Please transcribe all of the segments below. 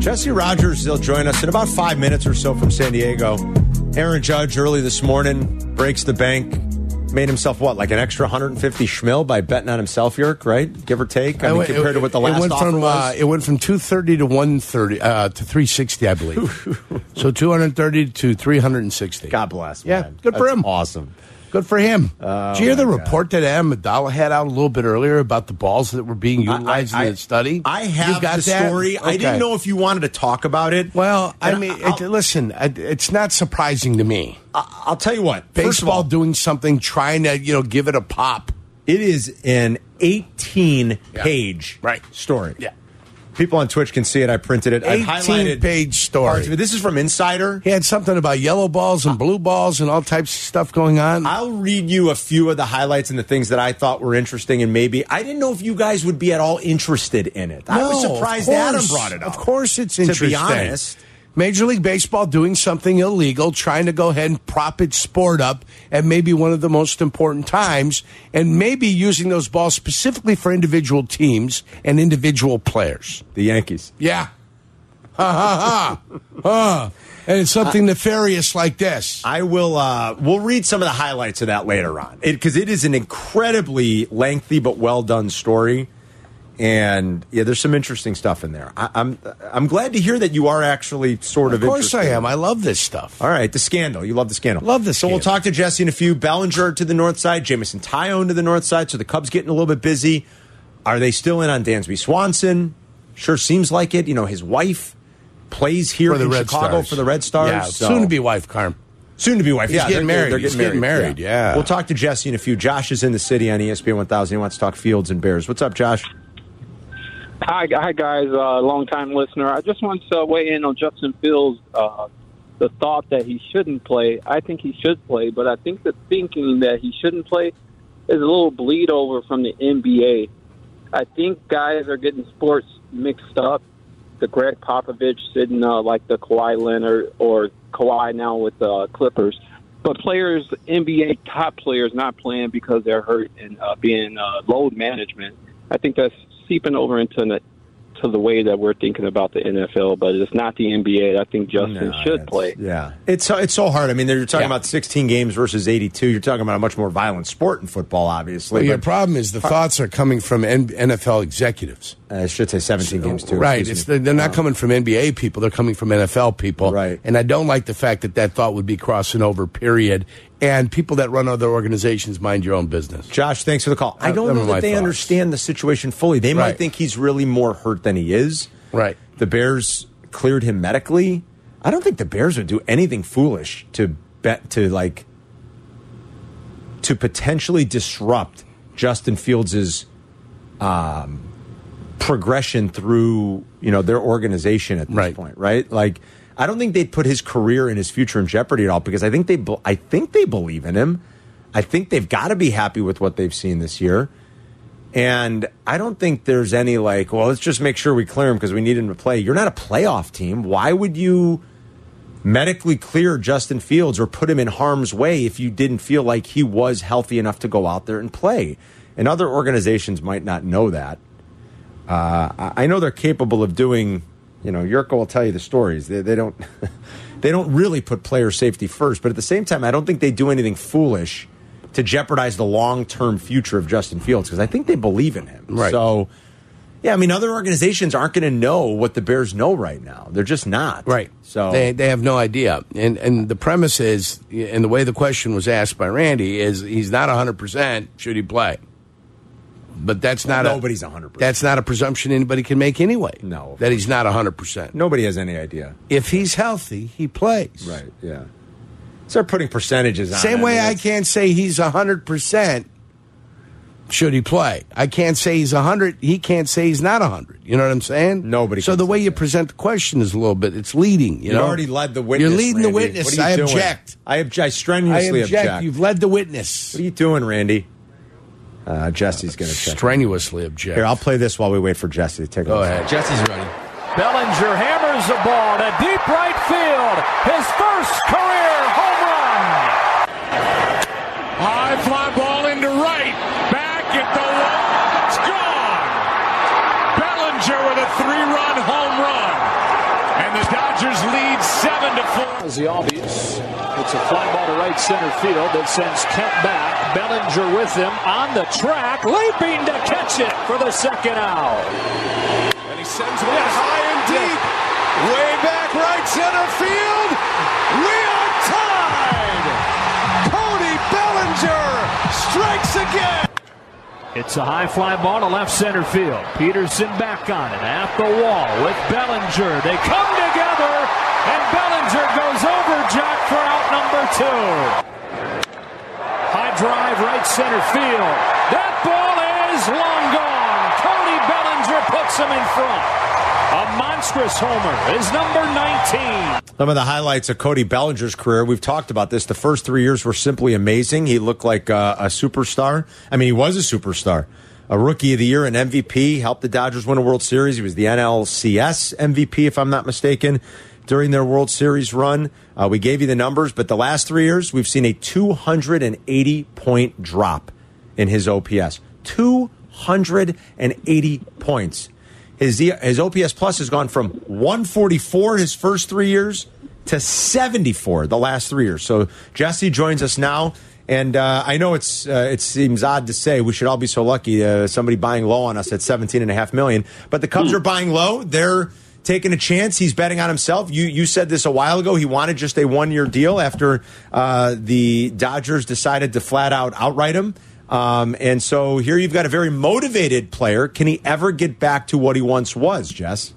Jesse Rogers, they'll join us in about five minutes or so from San Diego. Aaron Judge early this morning breaks the bank, made himself what, like an extra 150 schmil by betting on himself, Yerk, right? Give or take. I mean, went- compared to what the last it went from, was. Uh, it went from 230 to 130 uh, to 360, I believe. so 230 to 360. God bless. Yeah, man. good for him. Awesome. Good for him. Oh, Did you hear the God. report that Amidala had out a little bit earlier about the balls that were being utilized in the study? I have you got the that? story. I didn't know if you wanted to talk about it. Well, I mean, it, listen, it's not surprising to me. I- I'll tell you what. First of Baseball all, doing something, trying to you know give it a pop. it is an 18 Yeah. page Right. story. Yeah. People on Twitch can see it. I printed it. I've 18 highlighted page story. parts of it. This is from Insider. He had something about yellow balls and blue balls and all types of stuff going on. I'll read you a few of the highlights and the things that I thought were interesting, and maybe I didn't know if you guys would be at all interested in it. I was No, surprised Adam course. brought it up. Of course, it's interesting. To be honest, Major League Baseball doing something illegal, trying to go ahead and prop its sport up at maybe one of the most important times, and maybe using those balls specifically for individual teams and individual players. the Yankees. Yeah. Ha ha ha. ha. And it's something nefarious like this. I will. Uh, we'll read some of the highlights of that later on because it, is an incredibly lengthy but well done story, and yeah, there's some interesting stuff in there. I, I'm I'm glad to hear that you are actually sort of. Of course I am. I love this stuff. All right, the scandal. You love the scandal. Love this. So we'll talk to Jesse in a few. Bellinger to the north side, Jameson Taillon to the north side. So the Cubs getting a little bit busy. Are they still in on Dansby Swanson? Sure seems like it. You know, his wife plays here in Red Chicago Stars. for the Red Stars. Yeah, so- soon to be wife, Carm. Soon to be wife. He's yeah, getting they're- married. They're He's getting, getting married, yeah. We'll talk to Jesse in a few. Josh is in the city on ESPN 1000. He wants to talk Fields and Bears. What's up, Josh? Hi, hi guys. Uh, long time listener. I just want to weigh in on Justin Fields. Uh, the thought that he shouldn't play. I think he should play, but I think the thinking that he shouldn't play is a little bleed over from the NBA. I think guys are getting sports mixed up. The Gregg Popovich sitting uh, like the Kawhi Leonard or Kawhi now with the uh, Clippers. But players, NBA top players, not playing because they're hurt and uh, being uh, load management. I think that's seeping over into the to the way that we're thinking about the NFL, but it's not the NBA. I think Justin No, should play. Yeah, it's so it's so hard. I mean, you're talking Yeah. about 16 games versus 82. You're talking about a much more violent sport in football, obviously. Well, your problem is the thoughts are coming from N- NFL executives. I should say 17 games too. Right. they're not coming from NBA people. They're coming from NFL people. Right. And I don't like the fact that that thought would be crossing over, period. And people that run other organizations, mind your own business. Josh, thanks for the call. I don't them know that they thoughts. understand the situation fully. They might Right. think he's really more hurt than he is. Right. The Bears cleared him medically. I don't think the Bears would do anything foolish to bet to like to potentially disrupt Justin Fields's um, progression through you know their organization at this Right. point, right? Like I don't think they'd put his career and his future in jeopardy at all because I think they I think they believe in him. I think they've got to be happy with what they've seen this year. And I don't think there's any like, well, let's just make sure we clear him because we need him to play. You're not a playoff team. Why would you medically clear Justin Fields or put him in harm's way if you didn't feel like he was healthy enough to go out there and play? And other organizations might not know that. Uh, I know they're capable of doing. You know, Yurko will tell you the stories. They, they don't. they don't really put player safety first, but at the same time, I don't think they do anything foolish to jeopardize the long term future of Justin Fields because I think they believe in him. Right. So, yeah, I mean, other organizations aren't going to know what the Bears know right now. They're just not. Right. So they they have no idea. And and the premise is, and the way the question was asked by Randy is, he's not hundred percent. Should he play? But that's not nobody's a 100%. That's not a presumption anybody can make anyway. No, that he's not hundred percent. nobody has any idea. If he's healthy, he plays. Right. Yeah. Start putting percentages on. Same it. way mean, I can't say he's hundred percent. Should he play? I can't say he's hundred. He can't say he's not hundred. You know what I'm saying? Nobody So the way you present the question is a little bit. It's leading. You You know, already led the witness. You're leading the witness. What are you I doing? object. I, obj- I I strenuously object. object. You've led the witness. What are you doing, Randy? Uh, Jesse's going to check. Strenuously object. Here, I'll play this while we wait for Jesse to take Go over. ahead. Jesse's ready. Bellinger hammers the ball to deep right field. His first career home run. High fly ball into right. Back at the wall. It's gone. Bellinger with a three run home run. into four. Ozzie Albies, it's a fly ball to right center field that sends Kent back. Bellinger with him on the track, leaping to catch it for the second out. And he sends one high and deep. Way back right center field. We are tied. Cody Bellinger strikes again. It's a high fly ball to left center field. Peterson back on it at the wall with Bellinger. They come together, and Bellinger goes over Jack for out number two. High drive right center field. That ball is long gone. Cody Bellinger puts him in front. A monstrous homer is number 19. Some of the highlights of Cody Bellinger's career, we've talked about this. The first three years were simply amazing. He looked like a, a superstar. I mean, he was a superstar. A rookie of the year, an MVP, helped the Dodgers win a World Series. He was the NLCS MVP, if I'm not mistaken, during their World Series run. Uh, we gave you the numbers, but the last three years, we've seen a 280 point drop in his OPS. 280 points. His his OPS plus has gone from 144 his first three years to 74 the last three years. So Jesse joins us now, and uh, I know it's uh, it seems odd to say we should all be so lucky uh, somebody buying low on us at 17 and a half million, but the Cubs are buying low. They're taking a chance. He's betting on himself. You you said this a while ago. He wanted just a one year deal after uh, the Dodgers decided to flat out outright him. Um, and so here you've got a very motivated player. Can he ever get back to what he once was, Jess?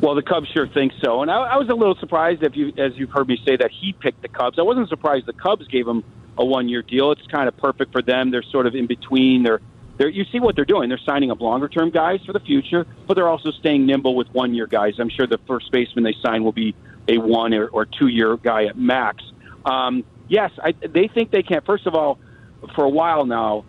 Well, the Cubs sure think so, and I, I was a little surprised if you, as you've heard me say, that he picked the Cubs. I wasn't surprised the Cubs gave him a one-year deal. It's kind of perfect for them. They're sort of in between. They're, they're you see what they're doing. They're signing up longer-term guys for the future, but they're also staying nimble with one-year guys. I'm sure the first baseman they sign will be a one or, or two-year guy at max. Um, yes, I, they think they can. First of all for a while now,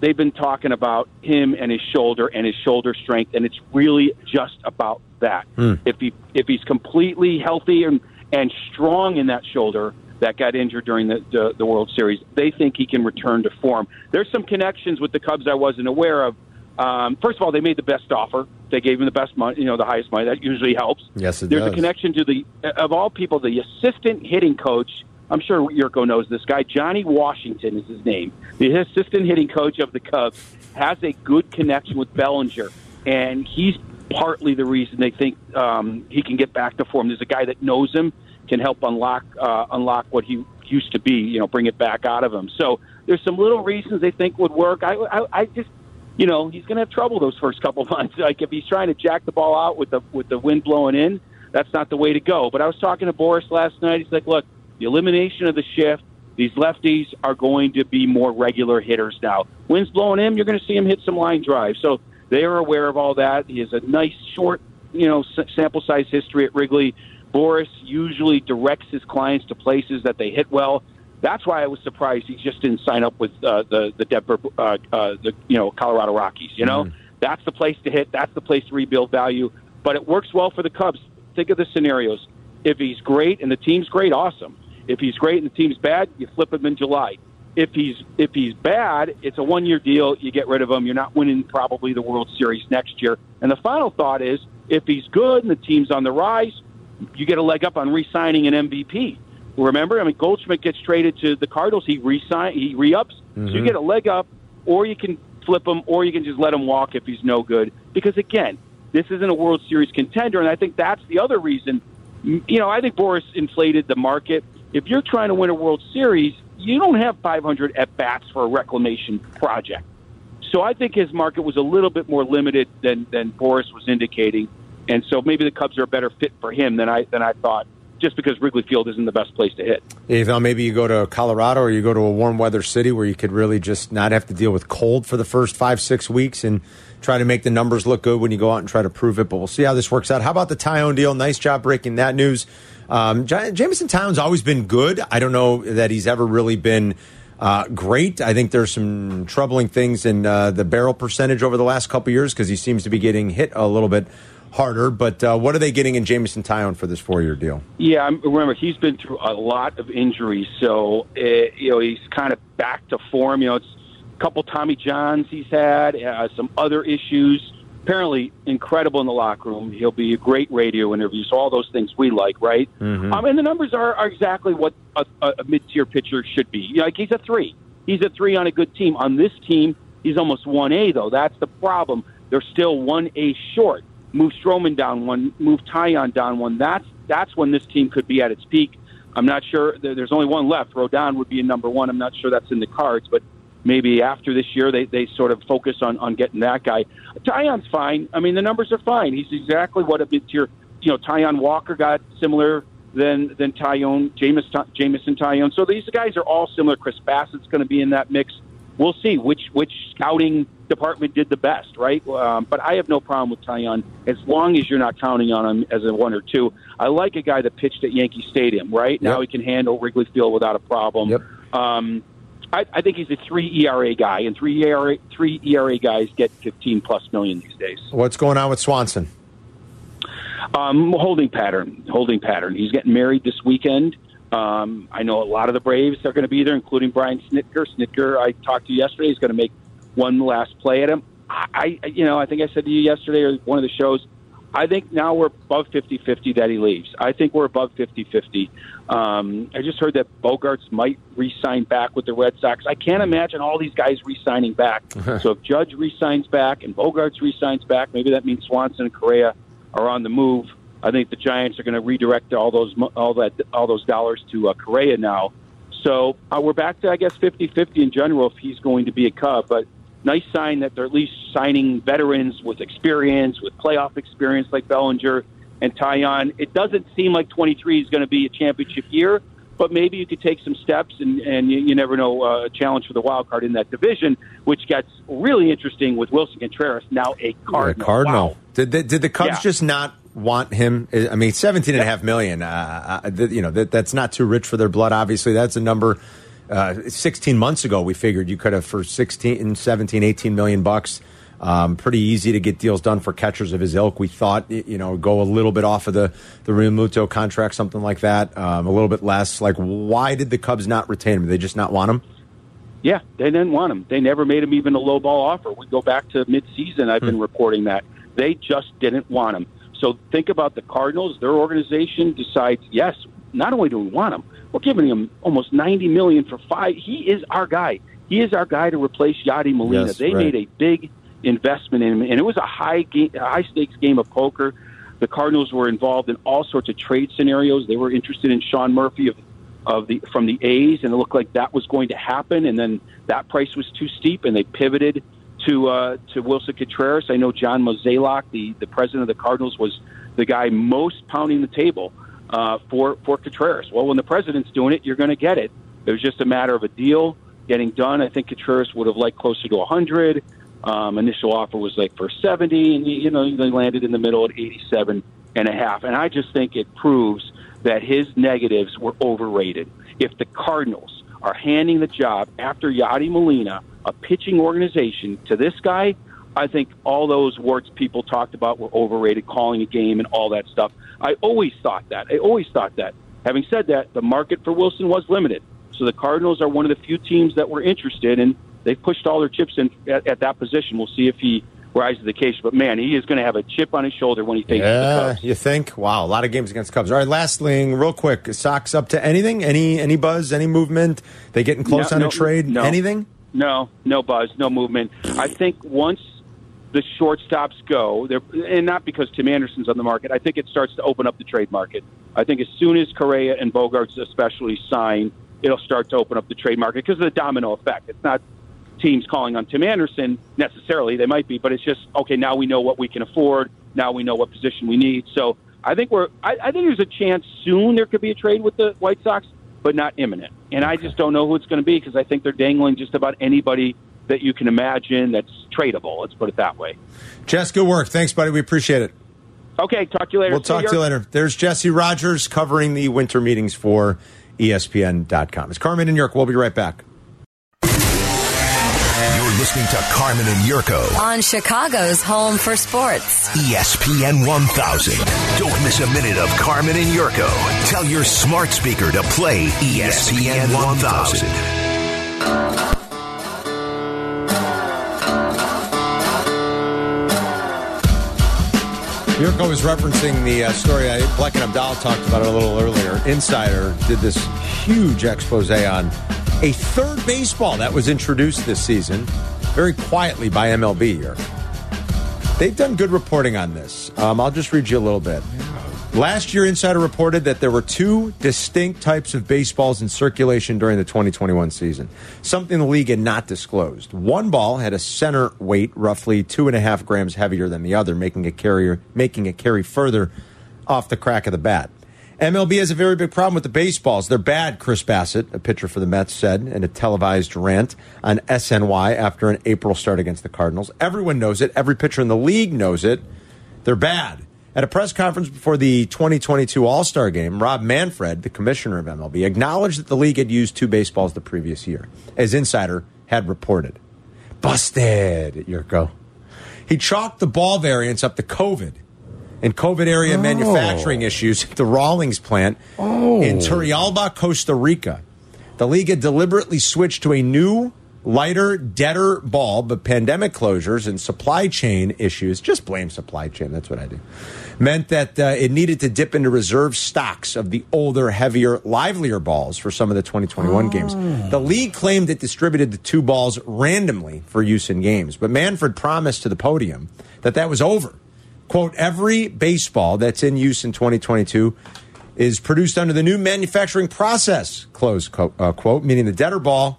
they've been talking about him and his shoulder and his shoulder strength, and it's really just about that. Hmm. If he if he's completely healthy and and strong in that shoulder that got injured during the, the the World Series, they think he can return to form. There's some connections with the Cubs I wasn't aware of. Um, first of all, they made the best offer. They gave him the best money, you know, the highest money. That usually helps. Yes, it There's does. a connection to the of all people, the assistant hitting coach I'm sure Yurko knows this guy. Johnny Washington is his name. The assistant hitting coach of the Cubs has a good connection with Bellinger, and he's partly the reason they think um, he can get back to form. There's a guy that knows him, can help unlock uh, unlock what he used to be. You know, bring it back out of him. So there's some little reasons they think would work. I, I, I just. You know he's going to have trouble those first couple months. Like if he's trying to jack the ball out with the with the wind blowing in, that's not the way to go. But I was talking to Boras last night. He's like, "Look, the elimination of the shift, these lefties are going to be more regular hitters now. Wind's blowing him, you're going to see him hit some line drives. So they are aware of all that. He has a nice short, you know, sample size history at Wrigley. Boras usually directs his clients to places that they hit well. That's why I was surprised he just didn't sign up with uh, the the Denver, uh, uh, the you know Colorado Rockies. You know, that's the place to hit. That's the place to rebuild value. But it works well for the Cubs. Think of the scenarios. If he's great and the team's great, awesome. If he's great and the team's bad, you flip him in July. If he's if he's bad, it's a one year deal. You get rid of him. You're not winning probably the World Series next year. And the final thought is, if he's good and the team's on the rise, you get a leg up on re-signing an MVP. Remember, I mean, Goldschmidt gets traded to the Cardinals. He re-sign, he re-ups, so you mm-hmm. get a leg up, or you can flip him, or you can just let him walk if he's no good. Because again, this isn't a World Series contender, and I think that's the other reason. You know, I think Boras inflated the market. If you're trying to win a World Series, you don't have 500 at bats for a reclamation project. So I think his market was a little bit more limited than than Boras was indicating, and so maybe the Cubs are a better fit for him than I than I thought. Just because Wrigley Field isn't the best place to hit. Uh, maybe you go to Colorado or you go to a warm weather city where you could really just not have to deal with cold for the first five, six weeks and try to make the numbers look good when you go out and try to prove it. But we'll see how this works out. How about the Taillon deal? Nice job breaking that news. Um, J- Jameson Taillon's always been good. I don't know that he's ever really been uh, great. I think there's some troubling things in uh, the barrel percentage over the last couple years because he seems to be getting hit a little bit harder. But uh, what are they getting in Jameson Taillon for this four year deal? Yeah, I'm- remember he's been through a lot of injuries, so uh, you know he's kind of back to form. You know, it's a couple Tommy Johns he's had, uh, some other issues. apparently incredible in the locker room. He'll be a great radio interview. So all those things we like, right? Mm-hmm. Um, and the numbers are, are exactly what a, a mid-tier pitcher should be. You Like he's a three. He's a three on a good team. On this team, he's almost one A though. That's the problem. They're still one A short. Move Stroman down one. Move Taillon down one. That's that's when this team could be at its peak. I'm not sure. There's only one left. Rodon would be in number one. I'm not sure that's in the cards, but maybe after this year they, they sort of focus on, on getting that guy. Taillon's fine. I mean, the numbers are fine. He's exactly what a mid tier. You know, Taijuan Walker got similar than than Taillon, Jameson, Jameson Taillon. So these guys are all similar. Chris Bassitt's going to be in that mix. We'll see which which scouting department did the best, right? Um, but I have no problem with Taillon as long as you're not counting on him as a one or two. I like a guy that pitched at Yankee Stadium, right? Yep. Now he can handle Wrigley Field without a problem. Yep. Um, I, I think he's a three ERA guy, and three ERA three ERA guys get fifteen plus million these days. What's going on with Swanson? Um, holding pattern, holding pattern. He's getting married this weekend. Um, I know a lot of the Braves are going to be there, including Brian Snitker. Snitker, I talked to yesterday. He's going to make one last play at him. I, I, you know, I think I said to you yesterday or one of the shows. I think now we're above 50-50 that he leaves. I think we're above 50-50. Um, I just heard that Bogaerts might re-sign back with the Red Sox. I can't imagine all these guys re-signing back. so if Judge re-signs back and Bogaerts re-signs back, maybe that means Swanson and Correa are on the move. I think the Giants are going to redirect all those all that all those dollars to uh, Correa now. So uh, we're back to I guess 50-50 in general if he's going to be a Cub, but nice sign that they're at least signing veterans with experience, with playoff experience like Bellinger and Taillon. It doesn't seem like 23 is going to be a championship year, but maybe you could take some steps, and, and you, you never know, uh, challenge for the wild card in that division, which gets really interesting with Willson Contreras, now a Cardinal. Yeah, Cardinal. Wow. Did, the, did the Cubs Yeah. just not want him? I mean, seventeen and a half million. Uh, uh, you know, that, that's not too rich for their blood. Obviously, that's a number. Uh, 16 months ago, we figured you could have for 16, 17, 18 million bucks. Um, pretty easy to get deals done for catchers of his ilk. We thought, you know, go a little bit off of the the Realmuto contract, something like that, um, a little bit less. Like, why did the Cubs not retain him? Did they just not want him? Yeah, they didn't want him. They never made him even a low ball offer. We go back to mid-season. I've been reporting that they just didn't want him. So think about the Cardinals. Their organization decides, yes, not only do we want him, we're giving him almost ninety million for five. He is our guy. He is our guy to replace Yadi Molina. Yes, they right. made a big investment in him, and it was a high game, high stakes game of poker. The Cardinals were involved in all sorts of trade scenarios. They were interested in Sean Murphy of of the from the A's, and it looked like that was going to happen. And then that price was too steep, and they pivoted to uh, to Willson Contreras. I know John Mozeliak, the the president of the Cardinals, was the guy most pounding the table uh, for for Contreras. Well, when the president's doing it, you're going to get it. It was just a matter of a deal getting done. I think Contreras would have liked closer to 100. Um, initial offer was like for 70, and you know they landed in the middle at 87 and a half. And I just think it proves that his negatives were overrated. If the Cardinals are handing the job after Yadi Molina, a pitching organization, to this guy, I think all those words people talked about were overrated, calling a game and all that stuff. I always thought that. I always thought that. Having said that, the market for Willson was limited. So the Cardinals are one of the few teams that were interested, and they've pushed all their chips in at, at that position. We'll see if he rises to the case. But man, he is going to have a chip on his shoulder when he the Yeah, Cubs. you think? Wow, a lot of games against Cubs. All right, last thing, real quick. Sox up to anything? Any any buzz? Any movement? They getting close No, on no, a trade? no. Anything? No, no buzz, no movement. I think once the shortstops go, and not because Tim Anderson's on the market, I think it starts to open up the trade market. I think as soon as Correa and Bogaerts especially sign, it'll start to open up the trade market because of the domino effect. It's not teams calling on Tim Anderson necessarily. They might be, but it's just okay. Now we know what we can afford. Now we know what position we need. So I think we're. I, I think there's a chance soon there could be a trade with the White Sox, but not imminent. And I just don't know who it's going to be because I think they're dangling just about anybody that you can imagine that's tradable. Let's put it that way. Jess, good work. Thanks, buddy. We appreciate it. Okay, talk to you later. We'll talk to you later. There's Jesse Rogers covering the winter meetings for ESPN.com. It's Carmen in York. We'll be right back. You're listening to Carmen and Yurko, on Chicago's home for sports. ESPN 1000. Don't miss a minute of Carmen and Yurko. Tell your smart speaker to play ESPN 1000. Yurko was referencing the uh, story I, Black and Abdal talked about it a little earlier. Insider did this huge expose on a third baseball that was introduced this season, very quietly by MLB here. They've done good reporting on this. Um, I'll just read you a little bit. Last year, Insider reported that there were two distinct types of baseballs in circulation during the 2021 season, something the league had not disclosed. One ball had a center weight roughly two and a half grams heavier than the other, making it carry, making it carry further off the crack of the bat. MLB has a very big problem with the baseballs. They're bad, Chris Bassitt, a pitcher for the Mets, said in a televised rant on SNY after an April start against the Cardinals. Everyone knows it. Every pitcher in the league knows it. They're bad. At a press conference before the 2022 All Star game, Rob Manfred, the commissioner of MLB, acknowledged that the league had used two baseballs the previous year, as Insider had reported. Busted, Yurko. He chalked the ball variants up to COVID and COVID area manufacturing issues at the Rawlings plant in Turrialba, Costa Rica. The league had deliberately switched to a new, lighter, deader ball, but pandemic closures and supply chain issues, just blame supply chain, that's what I do, meant that uh, it needed to dip into reserve stocks of the older, heavier, livelier balls for some of the 2021 games. The league claimed it distributed the two balls randomly for use in games, but Manfred promised to the podium that that was over quote, every baseball that's in use in 2022 is produced under the new manufacturing process, close co- uh, quote, meaning the deader ball.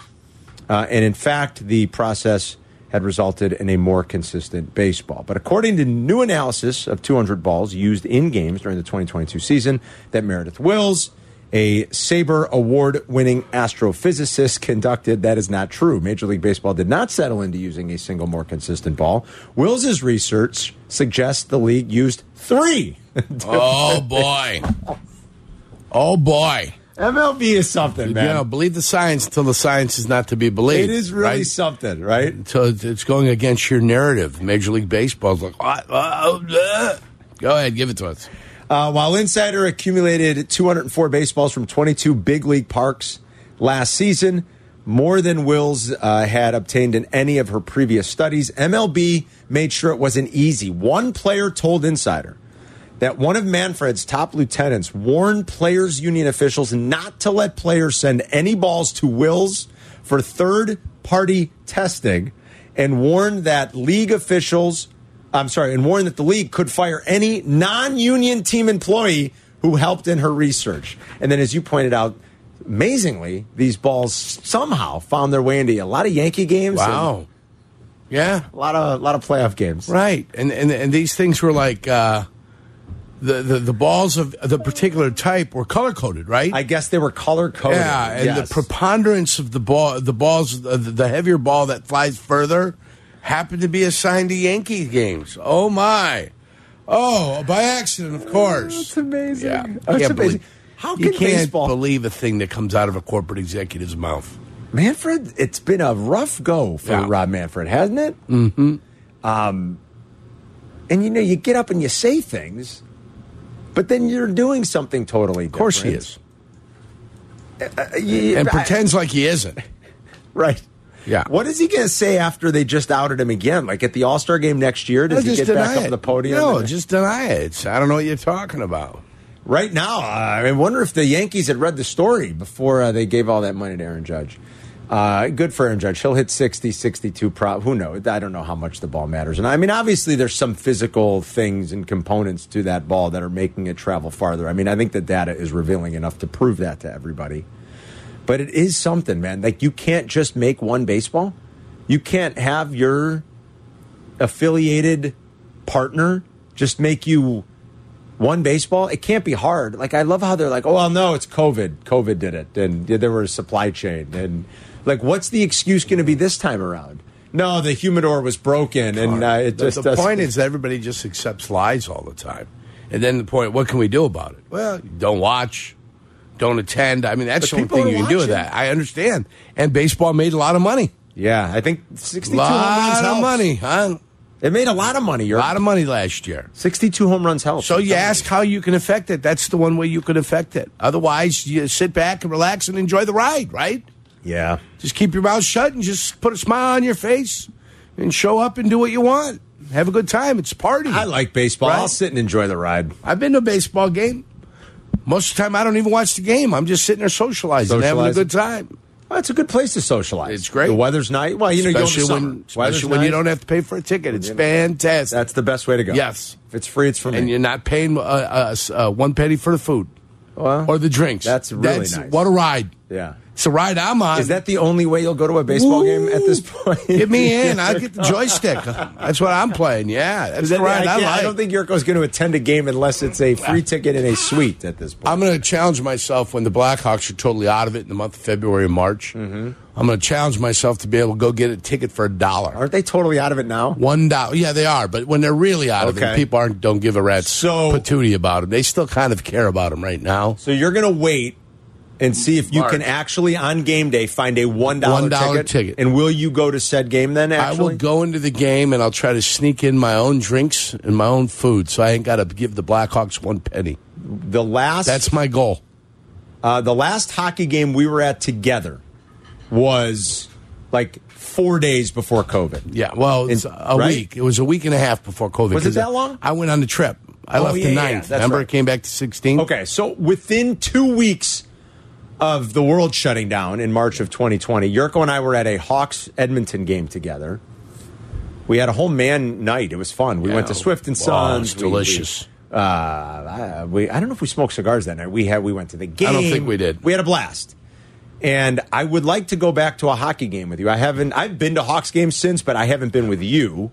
Uh, and in fact, the process had resulted in a more consistent baseball. But according to new analysis of 200 balls used in games during the 2022 season that Meredith Wills, a SABR award winning astrophysicist conducted. That is not true. Major League Baseball did not settle into using a single more consistent ball. Wills's research suggests the league used three. Oh boy. Oh boy. MLB is something, You man. know, believe the science until the science is not to be believed. it is really right? something, right? So it's- going against your narrative. Major League Baseball's like, what? Oh, uh. go ahead, give it to us. Uh, while Insider accumulated 204 baseballs from 22 big league parks last season, more than Wills uh, had obtained in any of her previous studies, MLB made sure it wasn't easy. One player told Insider that one of Manfred's top lieutenants warned players' union officials not to let players send any balls to Wills for third party testing and warned that league officials, I'm sorry, and warned that the league could fire any non union team employee who helped in her research. And then, as you pointed out, amazingly, these balls somehow found their way into a lot of Yankee games. Wow. Yeah. A lot of, a lot of playoff games. Right. And, and and these things were like uh, the, the the balls of the particular type were color coded, right? I guess they were color coded. yeah, and yes. the preponderance of the ball, the balls, the, the heavier ball that flies further, happened to be assigned to Yankee games. Oh my! Oh, by accident, of course. That's amazing. Yeah, That's Can't amazing. believe- How you can can't baseball- believe a thing that comes out of a corporate executive's mouth? Manfred, it's been a rough go for Yeah. Rob Manfred, hasn't it? Mm-hmm. Um, and you know, you get up and you say things, but then you're doing something totally different. Of course he is, You- and I- pretends like he isn't. right. Yeah. What is he going to say after they just outed him again? Like at the All Star game next year? Does No, he get back up the podium? No, and- just deny it. I don't know what you're talking about. right now, uh, I wonder if the Yankees had read the story before uh, they gave all that money to Aaron Judge. Uh, good for Aaron Judge. He'll hit 60, 62. Pro- who knows? I don't know how much the ball matters. And I mean, obviously, there's some physical things and components to that ball that are making it travel farther. I mean, I think the data is revealing enough to prove that to everybody. But it is something, man. Like, you can't just make one baseball. You can't have your affiliated partner just make you one baseball. It can't be hard. Like I love how they're like, oh well, no, it's COVID. COVID did it, and there was a supply chain, and like, what's the excuse going to be this time around? No, the humidor was broken, and uh, it the, just the doesn't- point is that everybody just accepts lies all the time. And then the point, what can we do about it? Well, don't watch, don't attend. I mean, that's the only thing you can do with that. I understand. And baseball made a lot of money. yeah, I think A sixty-two home runs lot of helps. money, huh? It made a lot of money. A lot of money last year. sixty-two home runs helps. So you ask how you can affect it. That's the one way you can affect it. Otherwise, you sit back and relax and enjoy the ride, right? Yeah, Just keep your mouth shut and just put a smile on your face and show up and do what you want. have a good time. It's a party. I like baseball. Right? I'll sit and enjoy the ride. I've been to a baseball game. Most of the time, I don't even watch the game. I'm just sitting there socializing, having a good time. Well, it's a good place to socialize. It's great. The weather's nice. Well, you know, especially you when, especially when you don't have to pay for a ticket. It's fantastic. That's the best way to go. Yes. If it's free, it's for me. and you're not paying uh, uh, uh, one penny for the food Well, or the drinks. that's really nice. What a ride! yeah. It's a ride I'm on. Is that the only way you'll go to a baseball game at this point? Get me in. I'll get the joystick. That's what I'm playing. Yeah, that's Is the that- ride I, I, can't- I don't think Yurko's going to attend a game unless it's a free ticket in a suite at this point. I'm going to challenge myself when the Blackhawks are totally out of it in the month of February and March. Mm-hmm. I'm going to challenge myself to be able to go get a ticket for a dollar. Aren't they totally out of it now? One dollar. Yeah, they are. But when they're really out of it, people aren't don't give a rat's So- patootie about them. They still kind of care about them right now. So you're going to wait and see if you March. can actually on game day find a one dollar $1 ticket. ticket. And will you go to said game then? I will go into the game and I'll try to sneak in my own drinks and my own food, so I ain't got to give the Blackhawks one penny. the last That's my goal. uh, the last hockey game we were at together was like four days before COVID. Yeah, well, it's In- a right? week. It was a week and a half before COVID. Was it 'cause that long? I went on the trip. I Oh, left yeah, the yeah, ninth. that's Remember, right. it came back to 16. Okay, so within two weeks of the world shutting down in March of 2020, Yurko and I were at a Hawks Edmonton game together. We had a whole man night. It was fun. We Yeah. went to Swift and Wow, Sons. it's We- we- delicious. uh, I, we, I don't know if we smoked cigars that night. We had we went to the game. I don't think we did. We had a blast. And I would like to go back to a hockey game with you. I haven't. I've been to Hawks games since, but I haven't been with you.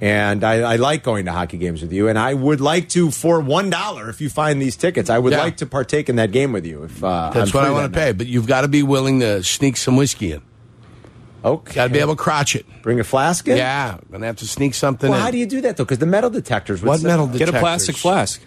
And I, I like going to hockey games with you. And I would like to, for one dollar, if you find these tickets, I would Yeah. like to partake in that game with you. If uh, That's I'm what I want to pay. But you've got to be willing to sneak some whiskey in. night. Okay. Got to be able to crotch it. bring a flask in. Yeah, gonna have to sneak something Well, in. how do you do that though? Because the metal detectors. What metal? Detectors? Get a plastic flask.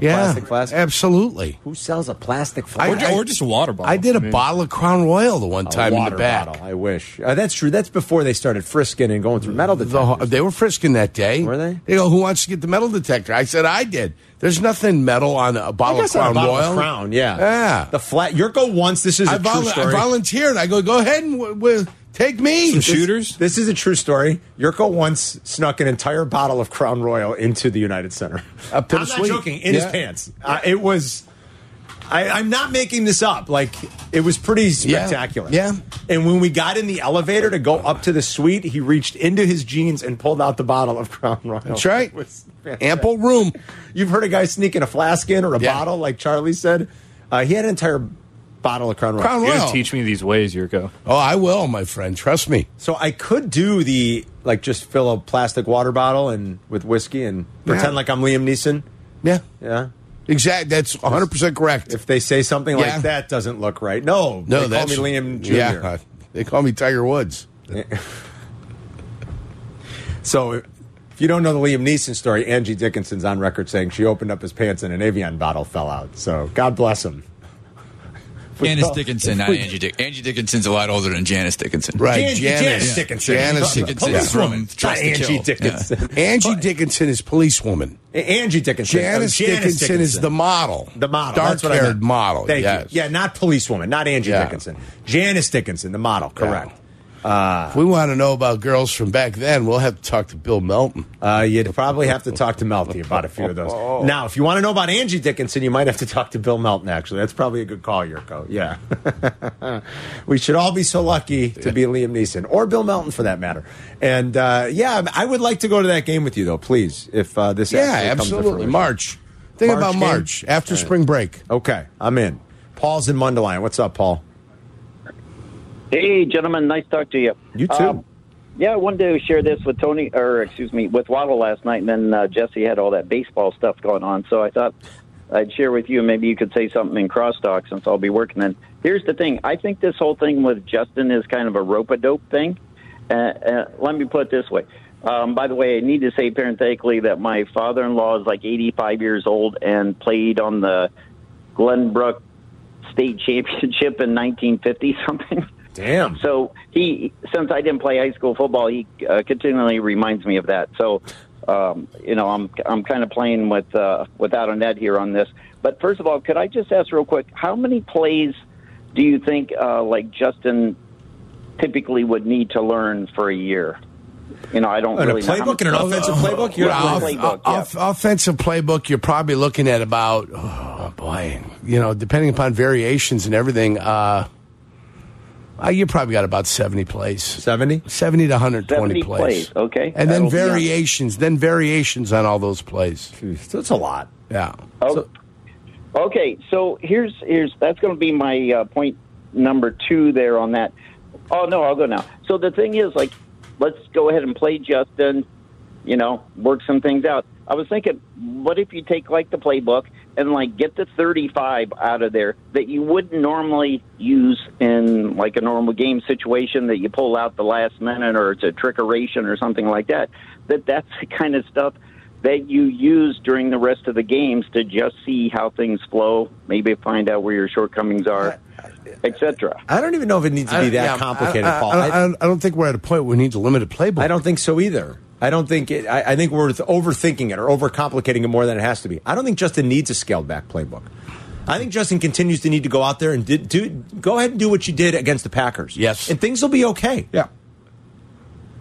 Yeah, plastic flask? absolutely. Who sells a plastic I- flask? Or, or just a water bottle. I did a mean, bottle of Crown Royal the one A time in the back. bottle. I wish. Uh, that's true. That's before they started frisking and going through metal The, detectors. they were frisking that day. Were they? They go, "Who wants to get the metal detector?" I said, "I did." There's nothing metal on a I bottle of guess on Crown a bottle Royal. of Crown, yeah. Yeah. The flat. Yurko once. This is a I, vol- true I volunteered. I go, "Go ahead and w- w- take me." Some shooters. This is a true story. Yurko once snuck an entire bottle of Crown Royal into the United Center. I'm not suite. joking. In his Yeah. pants. Uh, it was. I, I'm not making this up. Like it was pretty spectacular. Yeah. And when we got in the elevator to go up to the suite, he reached into his jeans and pulled out the bottle of Crown Royal. That's right. It was. Ample room. You've heard a guy sneaking a flask in or a Yeah. bottle, like Charlie said. Uh, he had an entire bottle of Crown Royal. Crown You Royal. gotta teach me these ways, Yurko. Oh, I will, my friend. Trust me. So I could do the like just fill a plastic water bottle and with whiskey and pretend Yeah. like I'm Liam Neeson. Yeah, Yeah. exact. That's 100 percent correct. If they say something Yeah. like that doesn't look right, no, no, they that's call me Liam Jr. Yeah, uh, they call me Tiger Woods. So if you don't know the Liam Neeson story, Angie Dickinson's on record saying she opened up his pants and an Evian bottle fell out. So God bless him. Janice Dickinson, if not we- Angie Dick. Angie Dickinson's a lot older than Janice Dickinson. Right, Jan- Janice, Janice Dickinson. Janice Dickinson yeah. is from Not Angie Kill. Dickinson. Angie Dickinson is policewoman. Angie Dickinson. Oh, Janice, Oh, Dickinson, is the model. The model. Dark That's what I haired model. Thank yes. you. Yeah, not policewoman, not Angie Yeah. Dickinson. Janice Dickinson, the model. Correct. If we want to know about girls from back then, we'll have to talk to Bill Melton. Uh, you'd probably have to talk to Melty about a few of those. Now, if you want to know about Angie Dickinson, you might have to talk to Bill Melton, actually. That's probably a good call, Yurko. Yeah. we should all be so lucky to be Liam Neeson, or Bill Melton for that matter. And uh, yeah, I would like to go to that game with you, though, please, if uh, this Yeah, actually comes to absolutely. fruition. March. Think March about game? March after spring break. Okay, I'm in. Paul's in Mundelein. What's up, Paul? Hey, gentlemen, nice to talk to you. You too. Um, yeah, I wanted to share this with Tony, or excuse me, with Waddle last night, and then uh, Jesse had all that baseball stuff going on. So I thought I'd share with you, and maybe you could say something in crosstalk since I'll be working then. Here's the thing: I think this whole thing with Justin is kind of a rope a dope thing. Uh, uh, let me put it this way. Um, by the way, I need to say parenthetically that my father-in-law is like 85 years old and played on the Glenbrook State Championship in 1950 something. Damn. So he, since I didn't play high school football, he uh, continually reminds me of that. So, um, you know, I'm I'm kind of playing with uh, without a net here on this. But first of all, could I just ask real quick, how many plays do you think uh, like Justin typically would need to learn for a year? you know, I don't And a really know playbook and an offensive playbook? You're Well, Playbook, off- yeah. offensive playbook, you're probably looking at about, oh boy, you know, depending upon variations and everything, uh, uh, you probably got about 70 plays. 70? 70 to 120 70 plays. plays, okay. And then That'll be variations, then variations on all those plays. So it's a lot. Yeah. Oh, okay, so here's here's that's going to be my uh, point number two there on that. Oh no, I'll go now. So the thing is, like, let's go ahead and play Justin. You know, work some things out. I was thinking, what if you take like the playbook and like get the 35 out of there that you wouldn't normally use in like a normal game situation that you pull out the last minute or it's a trickeration or something like that. That that's the kind of stuff that you use during the rest of the games to just see how things flow, maybe find out where your shortcomings are, etc. I don't even know if it needs to be that yeah, complicated, I, I, Paul. I, I- I don't- I don't think we're at a point where we need to limit a playbook. I don't think so either. I don't think it. I, I think we're overthinking it or overcomplicating it more than it has to be. I don't think Justin needs a scaled back playbook. I think Justin continues to need to go out there and did, do go ahead and do what you did against the Packers. Yes. and things will be okay. Yeah.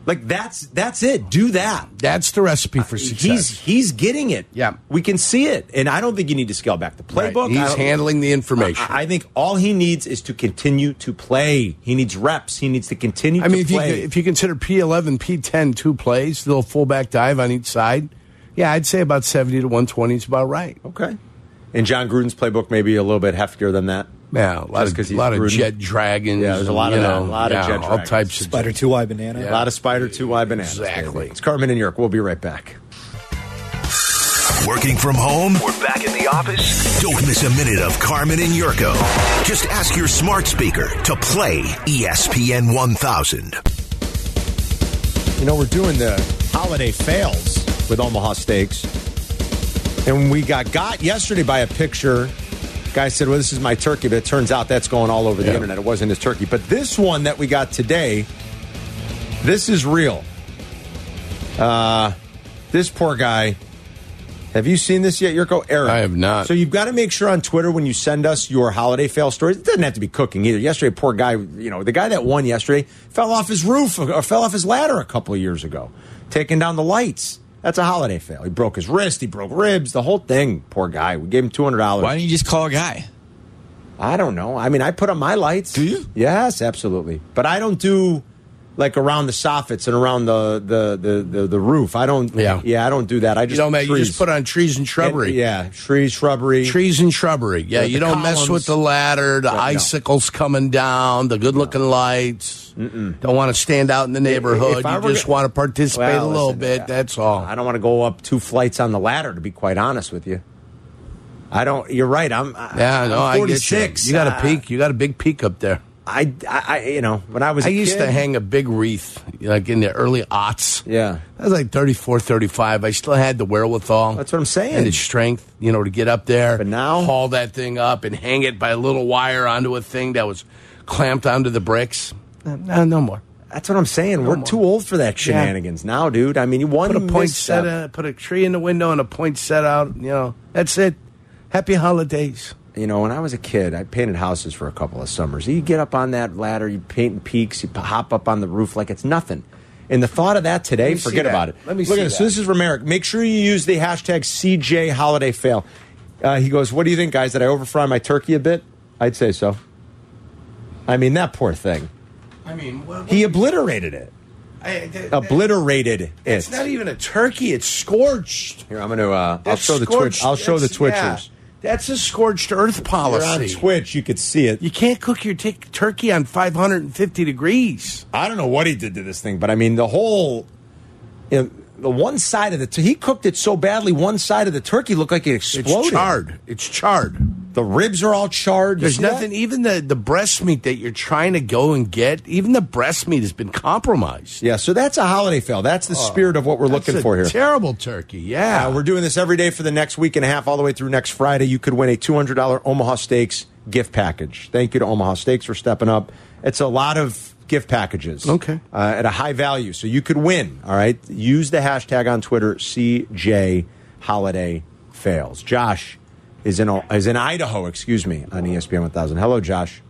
Like that's that's it. Do that. That's the recipe for uh, success. He's he's getting it. Yeah. we can see it, and I don't think you need to scale back the playbook. I He's handling the information. I, I think all he needs is to continue to play. He needs reps. He needs to continue. I mean, if you, if you consider P11, P10, two plays, little fullback dive on each side, yeah, I'd say about 70 to 120 is about right. okay, and Jon Gruden's playbook maybe a little bit heftier than that. Yeah, a lot, Just of, 'cause he's lot of jet dragons. Yeah, there's a lot you of that. A lot of yeah, jet all types of Spider two eye banana. A lot of spider two Y bananas. Exactly. baby. It's Carmen and York. We'll be right back. Working from home or back in the office? Don't miss a minute of Carmen and Yurko. Just ask your smart speaker to play ESPN 1000. You know, we're doing the holiday fails with Omaha Steaks. And we got got yesterday by a picture. Guy said, Well, this is my turkey, but it turns out that's going all over the Yeah. internet. It wasn't his turkey. But this one that we got today, this is real. Uh, this poor guy. Have you seen this yet, Yurko? Eric. I have not. So you've got to make sure on Twitter when you send us your holiday fail stories. It doesn't have to be cooking either. Yesterday, poor guy, you know, the guy that won yesterday fell off his roof or fell off his ladder a couple of years ago, taking down the lights. That's a holiday fail. He broke his wrist, he broke ribs, the whole thing. Poor guy. We gave him two hundred dollars. Why don't you just call a guy? I don't know. I mean, I put up my lights. Do you? Yes, absolutely. But I don't do like around the soffits and around the the the, the, the roof. I don't. Yeah. yeah. I don't do that. I You just don't make, you just put on trees and shrubbery. And- yeah, trees, shrubbery. Trees and shrubbery. Yeah, Yeah, you don't mess with the ladder, the Yeah, no. icicles coming down, the good looking lights. Don't want to stand out in the neighborhood. If You were just want to participate Well, a little listen, bit. That's all. I don't want to go up two flights on the ladder. To be quite honest with you, I don't. You're right. I'm. Yeah, no, I'm I get you. 46. You got a Uh, peak. You got a big peak up there. I, I, I- you know, when I was, I used kid- to hang a big wreath, like in the early aughts. Yeah, I was like 34, 35. I still had the wherewithal. That's what I'm saying. And the strength, you know, to get up there. But now- haul that thing up and hang it by a little wire onto a thing that was clamped onto the bricks. No, no more. That's what I'm saying. We're more. too old for that shenanigans now, dude. I mean, you want Put a point set, put a tree in the window and a point set out. You know, that's it. Happy holidays. You know, when I was a kid, I painted houses for a couple of summers. You get up on that ladder, you paint peaks, you p- hop up on the roof like it's nothing. And the thought of that today, Let me see forget that. about it. Let me Look see at this. that. So this is Romerick. Make sure you use the hashtag CJ Holiday Fail. Uh, he goes, "What do you think, guys? Did I overfry my turkey a bit? I'd say so. I mean, that poor thing. I mean, well, He obliterated it. I, that- Obliterated it. it's not even a turkey. It's scorched. Here, I'm going to. Uh, I'll That's show the scorched. twitch. I'll show the twitchers. yeah. That's a scorched earth You're policy. on Twitch. You could see it. You can't cook your t- turkey on 550 degrees. I don't know what he did to this thing, but I mean, the whole, you know, the one side of the t- he cooked it so badly, one side of the turkey looked like it exploded. It's charred. It's charred. The ribs are all charred. There's see that? nothing. Even the the breast meat that you're trying to go and get, even the breast meat has been compromised. Yeah, so that's a holiday fail. That's the spirit of what we're Oh, looking for here. Terrible turkey. Yeah, Uh, we're doing this every day for the next week and a half, all the way through next Friday. You could win a $200 Omaha Steaks gift package. Thank you to Omaha Steaks for stepping up. It's a lot of gift packages. Okay. Uh, at a high value. So you could win. All right. Use the hashtag on Twitter, CJ Holiday Fails. Josh is in, is in Idaho, excuse me, on ESPN 1000. Hello, Josh.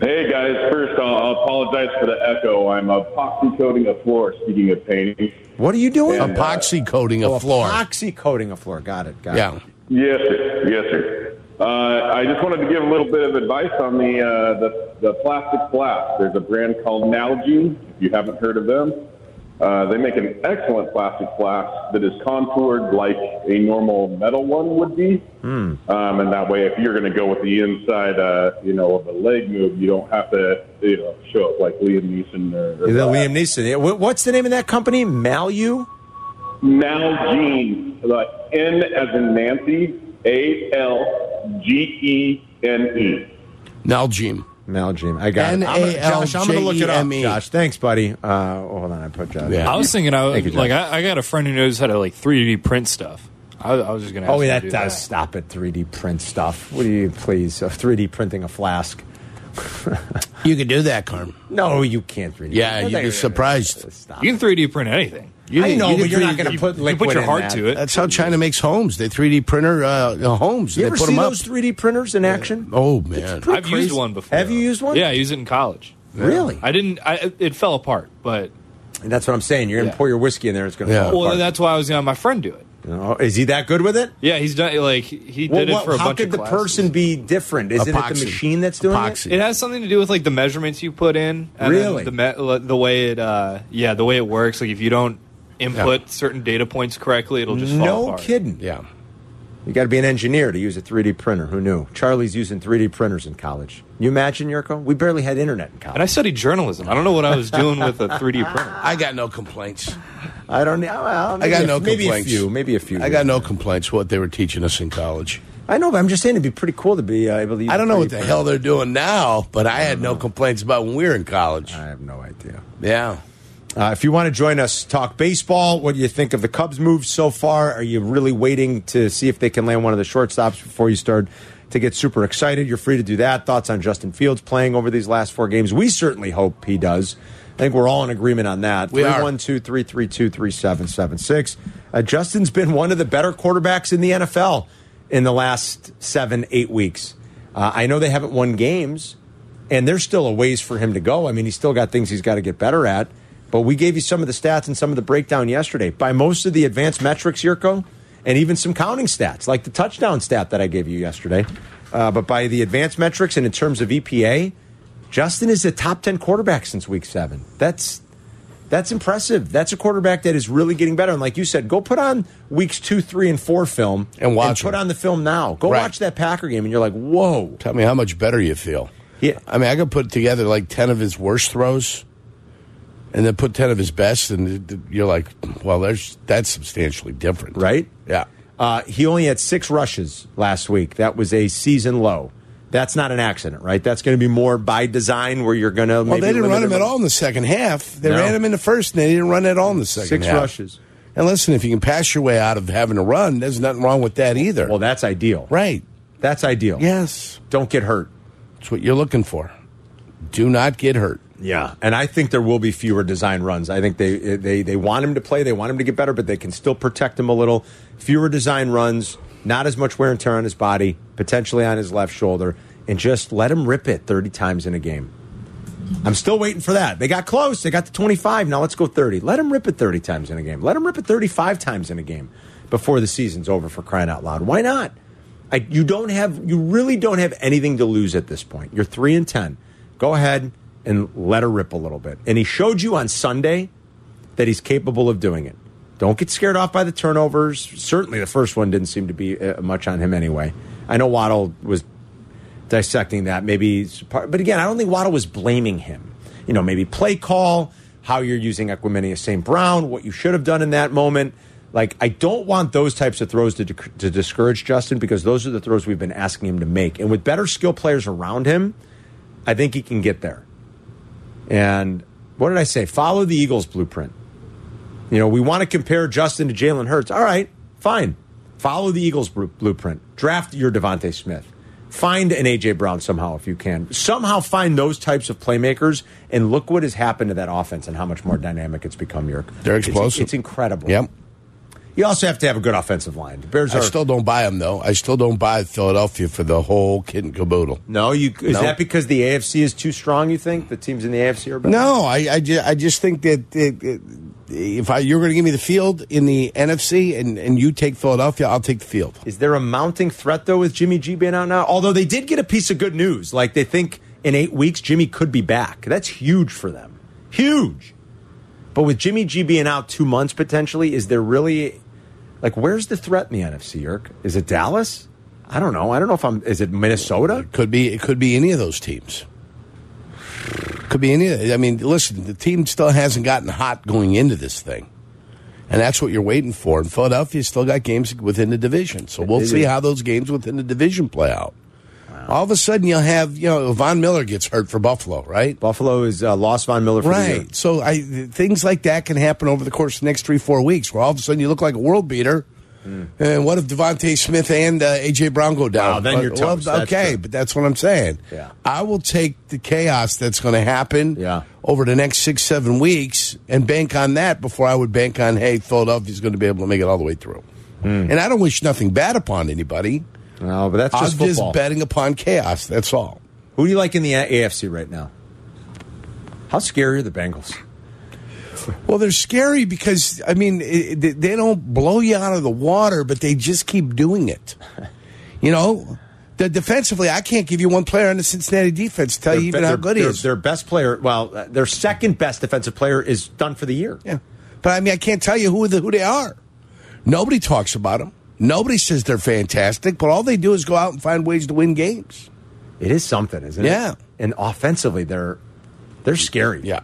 Hey guys, first I'll, I'll apologize for the echo. I'm epoxy coating a floor. Speaking of painting, What are you doing? And, uh, Epoxy coating a Oh, floor. Epoxy coating a floor. Got it. Got Yeah. it. yes, sir, yes, sir. Uh, I just wanted to give a little bit of advice on the uh, the, the plastic flask. There's a brand called Nalgene. If you haven't heard of them, uh, they make an excellent plastic flask that is contoured like a normal metal one would be. Um, and that way, if you're going to go with the inside, uh, you know, of a leg move, you don't have to, you know, show up like Liam Neeson or, or The Liam Neeson. What's the name of that company? Malu? Nalgene, like N as in Nancy, A L G E N E. Nalgene. Nalgene. I got it. I'm gonna- Josh, I'm going to look it up. N-A-L-J-E-M-E. Josh, thanks, buddy. Uh, hold on, I put Josh. Yeah. I was thinking, I Thank was you, like, I, I got a friend who knows how to like 3D print stuff. I, I was just gonna. Ask Oh, him yeah, to that do does stop it. 3D print stuff. What do you please? Uh, 3D printing a flask. You can do that, Carm. No, you can't 3D. Yeah, print. you'd be surprised. Stop. You can 3D print anything. You I know, you but you're not 3D going to you- put you put your heart that. to it. That's how China makes homes. They 3D printer uh, homes. You they ever put see them up. those 3D printers in action? Oh man, I've used one before. Have you used one? Yeah, I used it in college. Really? I didn't. I, it fell apart, but And that's what I'm saying. You're going to Yeah. pour your whiskey in there. It's going to Yeah. fall well, apart. that's why I was gonna have my friend do it. Oh, is he that good with it? Yeah, he's done like he Well, did it for a bunch of. how could the classes. person be different? Isn't it the machine that's doing Epoxy. it? It has something to do with like the measurements you put in. And Really? The me- the way it uh yeah the way it works. Like if you don't input certain data points correctly, it'll just fall No apart. kidding. yeah. You got to be an engineer to use a 3D printer. Who knew? Charlie's using 3D printers in college. You imagine, Yurko? We barely had internet in college. And I studied journalism. I don't know what I was doing with a 3D printer. I got no complaints. I don't know. Well, I maybe got a- no maybe complaints. a few. Maybe a few. I got no complaints what they were teaching us in college. I know, but I'm just saying it'd be pretty cool to be uh, able to use I don't know what the printer. hell they're doing now, but I had no complaints about when we were in college. I have no idea. Yeah. Uh, if you want to join us, talk baseball. What do you think of the Cubs' moves so far? Are you really waiting to see if they can land one of the shortstops before you start to get super excited? You're free to do that. Thoughts on Justin Fields playing over these last four games? We certainly hope he does. I think we're all in agreement on that. We are. 312 332 3776. Uh, Justin's been one of the better quarterbacks in the NFL in the last seven, eight weeks. Uh, I know they haven't won games, and there's still a ways for him to go. I mean, he's still got things he's got to get better at. But we gave you some of the stats and some of the breakdown yesterday. By most of the advanced metrics, Yurko, and even some counting stats, like the touchdown stat that I gave you yesterday. Uh, but by the advanced metrics and in terms of EPA, Justin is a top 10 quarterback since week seven. That's that's impressive. That's a quarterback that is really getting better. And like you said, go put on weeks two, three, and four film And watch put them. on the film now. Go Right. watch that Packer game, and you're like, whoa. Tell me how much better you feel. Yeah. I mean, I could put together like 10 of his worst throws and then put 10 of his best, and you're like, well, there's that's substantially different. Right? Yeah. Uh, he only had six rushes last week. That was a season low. That's not an accident, right? That's going to be more by design where you're going to. Well, they didn't run him at all in the second half. They No. ran him in the first, and they didn't run at all in the second Six half. rushes. And listen, if you can pass your way out of having to run, there's nothing wrong with that either. Well, that's ideal. right. That's ideal. Yes. Don't get hurt. That's what you're looking for. Do not get hurt. Yeah, and I think there will be fewer design runs. I think they they they want him to play, they want him to get better, but they can still protect him a little. Fewer design runs, not as much wear and tear on his body, potentially on his left shoulder, and just let him rip it thirty times in a game. I'm still waiting for that. They got close. They got to 25. Now let's go 30. Let him rip it 30 times in a game. Let him rip it 35 times in a game before the season's over for crying out loud. Why not? I, you don't have you really don't have anything to lose at this point. You're 3 and 10. Go ahead and let her rip a little bit. And he showed you on Sunday that he's capable of doing it. Don't get scared off by the turnovers. Certainly the first one didn't seem to be uh, much on him anyway. I know Waddle was dissecting that. Maybe, but again, I don't think Waddle was blaming him. You know, maybe play call, how you're using Equanimeous St. Brown, what you should have done in that moment. Like, I don't want those types of throws to, to discourage Justin because those are the throws we've been asking him to make. And with better skill players around him, I think he can get there. And what did I say? Follow the Eagles blueprint. You know, we want to compare Justin to Jalen Hurts. All right, fine. Follow the Eagles blueprint. Draft your DeVonta Smith. Find an AJ Brown somehow if you can. Somehow find those types of playmakers and look what has happened to that offense and how much more dynamic it's become. Yerk, They're It's- explosive. It's, incredible. Yep. You also have to have a good offensive line. The Bears I are still don't buy them though. I still don't buy Philadelphia for the whole kit and caboodle. no. You is No. that because the AFC is too strong? You think the teams in the AFC are better? No, I I, ju- I just think that it, it, if I, you're going to give me the field in the NFC and, and you take Philadelphia, I'll take the field. Is there a mounting threat though with Jimmy G being out now? Although they did get a piece of good news, like they think in eight weeks Jimmy could be back. That's huge for them. Huge. But with Jimmy G being out two months potentially, is there really like where's the threat in the NFC? Yerk? Is it Dallas? I don't know. I don't know if I'm. Is it Minnesota? It Could be it could be any of those teams. Could be any. of I mean, listen, the team still hasn't gotten hot going into this thing, and that's what you're waiting for. And Philadelphia's still got games within the division, so we'll see how those games within the division play out. All of a sudden, you'll have you know Von Miller gets hurt for Buffalo, right? Buffalo is uh, lost Von Miller for the year. Right. So I things like that can happen over the course of the next three four weeks, where all of a sudden you look like a world beater. And what if DeVonta Smith and uh, AJ Brown go down? Wow, then you're toast. That's okay, true. but that's what I'm saying. Yeah. I will take the chaos that's going to happen Yeah. over the next six seven weeks and bank on that before I would bank on hey Philadelphia's going to be able to make it all the way through. Hmm. And I don't wish nothing bad upon anybody. No, but that's I'm just just betting upon chaos. That's all. Who do you like in the AFC right now? How scary are the Bengals? Well, they're scary because I mean it, they- don't blow you out of the water, but they just keep doing it. You know, the defensively, I can't give you one player on the Cincinnati defense to tell you even how Their- good he is. Their best player, well, uh, their second best defensive player is done for the year. Yeah, but I mean, I can't tell you who the, who they are. Nobody talks about them. Nobody says they're fantastic, but all they do is go out and find ways to win games. It is something, isn't it? Yeah. And offensively, they're they're scary. Yeah,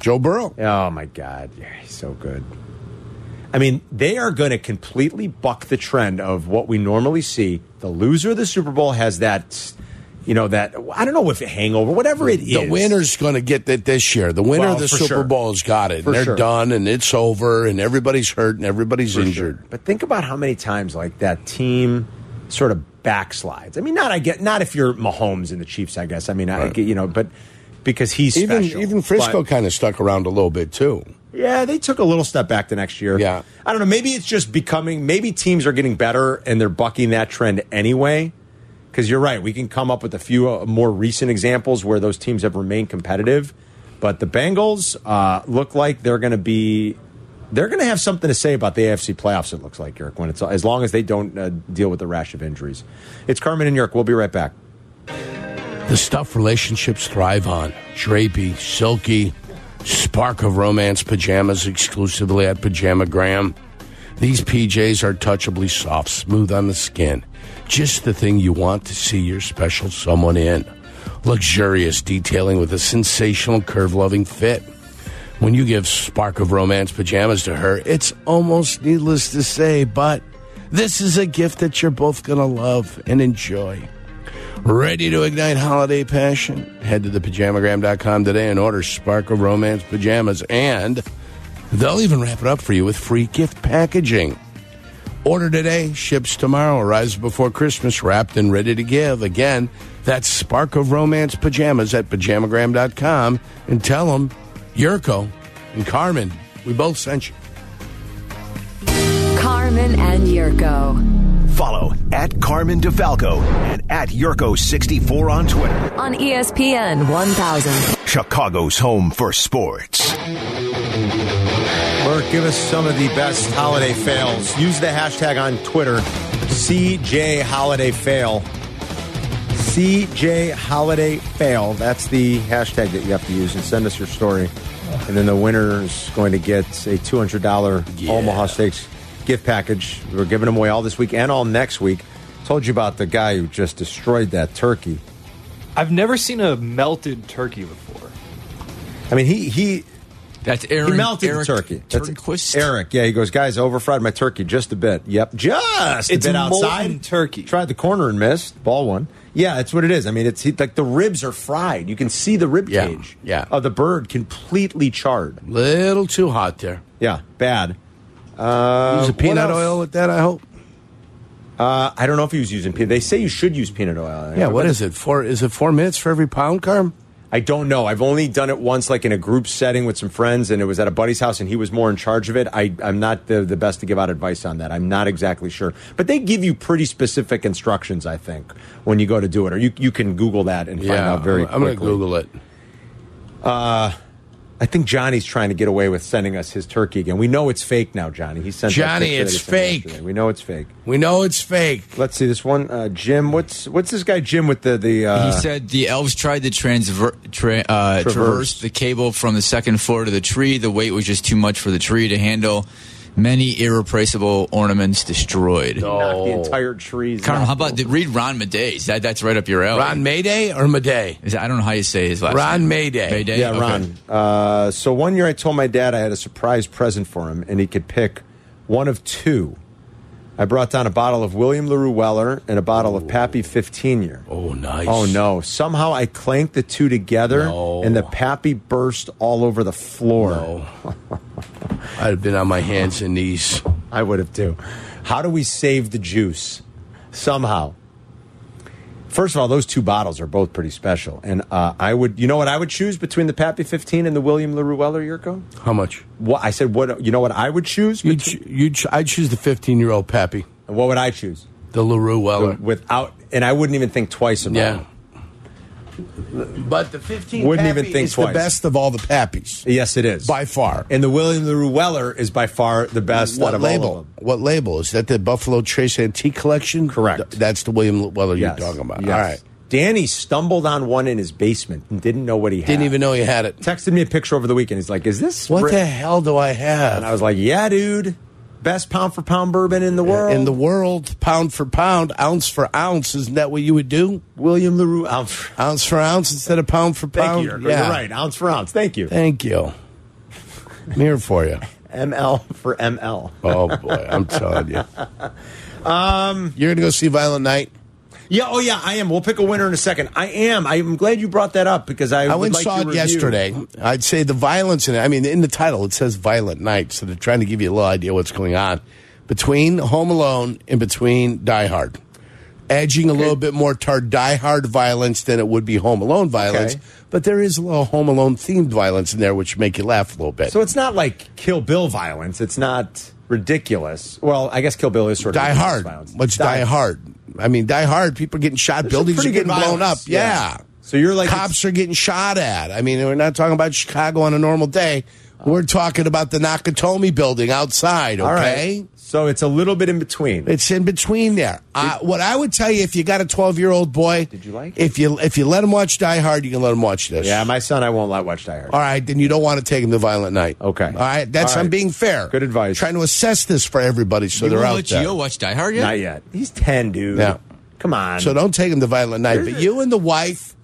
Joe Burrow. Oh my God, yeah, he's so good. I mean, they are going to completely buck the trend of what we normally see. The loser of the Super Bowl has that, you know, that I don't know if it hangover, whatever it is. The winner's going to get that this year. The winner Well, of the Super sure. Bowl has got it. For and they're sure. done, and it's over, and everybody's hurt, and everybody's For sure. injured. But think about how many times like that team sort of backslides. I mean, not I get not if you're Mahomes and the Chiefs. I guess. I mean, I get you know, but because he's Even special. even Frisco kind of stuck around a little bit too. Yeah, they took a little step back the next year. Yeah. I don't know. Maybe it's just becoming, maybe teams are getting better and they're bucking that trend anyway. Because you're right. We can come up with a few uh, more recent examples where those teams have remained competitive. But the Bengals uh, look like they're going to be, they're going to have something to say about the AFC playoffs, it looks like, Eric, when it's, as long as they don't uh, deal with the rash of injuries. It's Carmen and York. We'll be right back. The stuff relationships thrive on. Drapey, silky, spark of romance pajamas exclusively at Pajamagram. These PJs are touchably soft, smooth on the skin. Just the thing you want to see your special someone in. Luxurious detailing with a sensational curve loving fit. When you give Spark of Romance pajamas to her, it's almost needless to say, but this is a gift that you're both going to love and enjoy. Ready to ignite holiday passion? Head to thepajamagram.com today and order Spark of Romance pajamas, and they'll even wrap it up for you with free gift packaging. Order today, ships tomorrow, arrives before Christmas, wrapped and ready to give. Again, that's Spark of Romance pajamas at pajamagram.com and tell them Yurko and Carmen, we both sent you. Carmen and Yurko Follow at Carmen DeFalco and at Yurko64 on Twitter. on ESPN 1000. Chicago's home for sports. Give us some of the best holiday fails. Use the hashtag on Twitter, CJ Holiday Fail. CJ Holiday Fail. That's the hashtag that you have to use and send us your story. And then the winner is going to get a $200 Omaha Steaks gift package. We're giving them away all this week and all next week. Told you about the guy who just destroyed that turkey. I've never seen a melted turkey before. I mean, he he That's Aaron. he melted Eric the turkey. That's Turnquist. Eric, yeah, he goes, guys, I overfried my turkey just a bit. Yep, just It's a bit outside. molten turkey. Tried the corner and missed. Ball one. Yeah, that's what it is. I mean, it's he, like the ribs are fried. You can see the rib Yeah, cage yeah. of the bird completely charred. Little too hot there. Yeah, bad. Uh, Use a peanut oil with that, I hope. Uh, I don't know if he was using peanut. They say you should use peanut oil. Yeah, what is it? Four is it four minutes for every pound, Carm? I don't know. I've only done it once, like in a group setting with some friends, and it was at a buddy's house, and he was more in charge of it. I, I'm not the, the best to give out advice on that. I'm not exactly sure. But they give you pretty specific instructions, I think, when you go to do it. Or you, you can Google that and find Yeah, out very I'm, I'm going to. Google it. Uh, I think Johnny's trying to get away with sending us his turkey again. We know it's fake now, Johnny. He sent Johnny, picture it's fake. yesterday. We know it's fake. We know it's fake. Let's see this one, uh, Jim. What's what's this guy Jim with the the? Uh, he said the elves tried to transver- tra- uh, Traverse. traverse the cable from the second floor to the tree. The weight was just too much for the tree to handle. Many irreplaceable ornaments destroyed. knocked the entire trees. Carm, how about read Ron Maday's? That that's right up your alley. Ron Mayday or Maday? Is that- I don't know how you say his last Ron name. Mayday. Mayday. Yeah, Okay. Ron. Uh, so one year I told my dad I had a surprise present for him, and he could pick one of two. I brought down a bottle of William LaRue Weller and a bottle of Pappy 15 year. Oh, nice. Oh no! Somehow I clanked the two together, No. and the Pappy burst all over the floor. I'd have been on my hands and knees. I would have too. How do we save the juice? Somehow. First of all, those two bottles are both pretty special, and uh, I would, you know, what I would choose between the Pappy 15 and the William LaRue Weller Yurko? How much? What I said, what you know, what I would choose? You'd, ch- you'd ch- I'd choose the 15 year old Pappy, And what would I choose? the LaRue Weller. Without, and I wouldn't even think twice about Yeah. it. But the 15 Wouldn't Pappy even think is twice. the best of all the Pappies. Yes, it is By far. And the William LaRue Weller is by far the best out What of all of label? them. What label? Is that the Buffalo Trace Antique Collection? Correct. Th- that's the William Weller Yes. you're talking about. Yes. All right. Danny stumbled on one in his basement and didn't know what he had. Didn't even know he had it. Texted me a picture over the weekend. He's like, "Is this What Brit-" the hell do I have? And I was like, "Yeah, dude, best pound for pound bourbon in the world In the world, pound for pound, ounce for ounce. Isn't that what you would do? William Larue ounce. For, Ounce for ounce instead of pound for thank pound? you, Yurko. You're right. Ounce for ounce. Thank you. Thank you. I'm here for you. ML for ML. Oh, boy. I'm telling you. Um, You're going to go see Violent Night? Yeah. Oh, yeah. I am. We'll pick a winner in a second. I am. I'm glad you brought that up because I. I would went like saw it review. yesterday. I'd say the violence in it. I mean, in the title, it says Violent Night, so they're trying to give you a little idea what's going on between Home Alone and between Die Hard. Edging a little bit more toward Die Hard violence than it would be Home Alone violence, Okay. but there is a little Home Alone themed violence in there, which make you laugh a little bit. So it's not like Kill Bill violence. It's not ridiculous. Well, I guess Kill Bill is sort of Die Hard. Violence. What's Die Hard? I mean, Die Hard. People are getting shot. There's buildings are getting blown up. Yeah. yeah. So you're like cops are getting shot at. I mean, we're not talking about Chicago on a normal day. We're talking about the Nakatomi building outside. Okay. All right. So it's a little bit in between. It's in between there. Uh, what I would tell you, if you got a twelve-year-old boy, did you like If you if you let him watch Die Hard, you can let him watch this. Yeah, my son, I won't let watch Die Hard. All right, then you don't want to take him to Violent Night. Okay. All right, that's All right. I'm being fair. Good advice. Trying to assess this for everybody, so You they're out let there. Gio watch Die Hard yet? Not yet. He's 10, dude. Yeah. Come on. So don't take him to Violent Night. But you and the wife,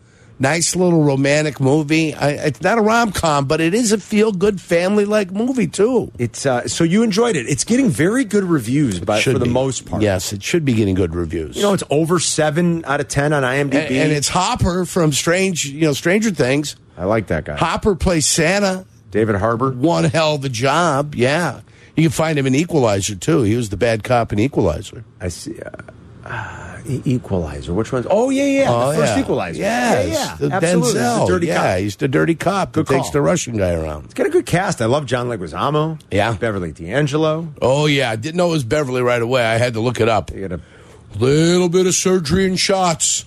nice little romantic movie. I, it's not a rom com, but it is a feel good family like movie too. It's uh, so you enjoyed it. It's getting very good reviews, but for the most part. Yes, it should be getting good reviews. You know, it's over seven out of ten on IMDb. and, and it's Hopper from Strange, you know, Stranger Things. I like that guy. Hopper plays Santa. David Harbour. One hell of a job. Yeah, you can find him in Equalizer too. He was the bad cop in Equalizer. I see. Uh, uh, Equalizer. Which one's? Oh yeah, yeah. Oh, the first yeah. Equalizer. Yes, yeah, yeah. the Absolutely. Denzel. the dirty yeah, cop. he's the dirty cop Good that takes the Russian guy around. It's got a good cast. I love John Leguizamo. Yeah. Beverly D'Angelo. Oh yeah, I didn't know it was Beverly right away. I had to look it up. They got a Little bit of surgery and shots.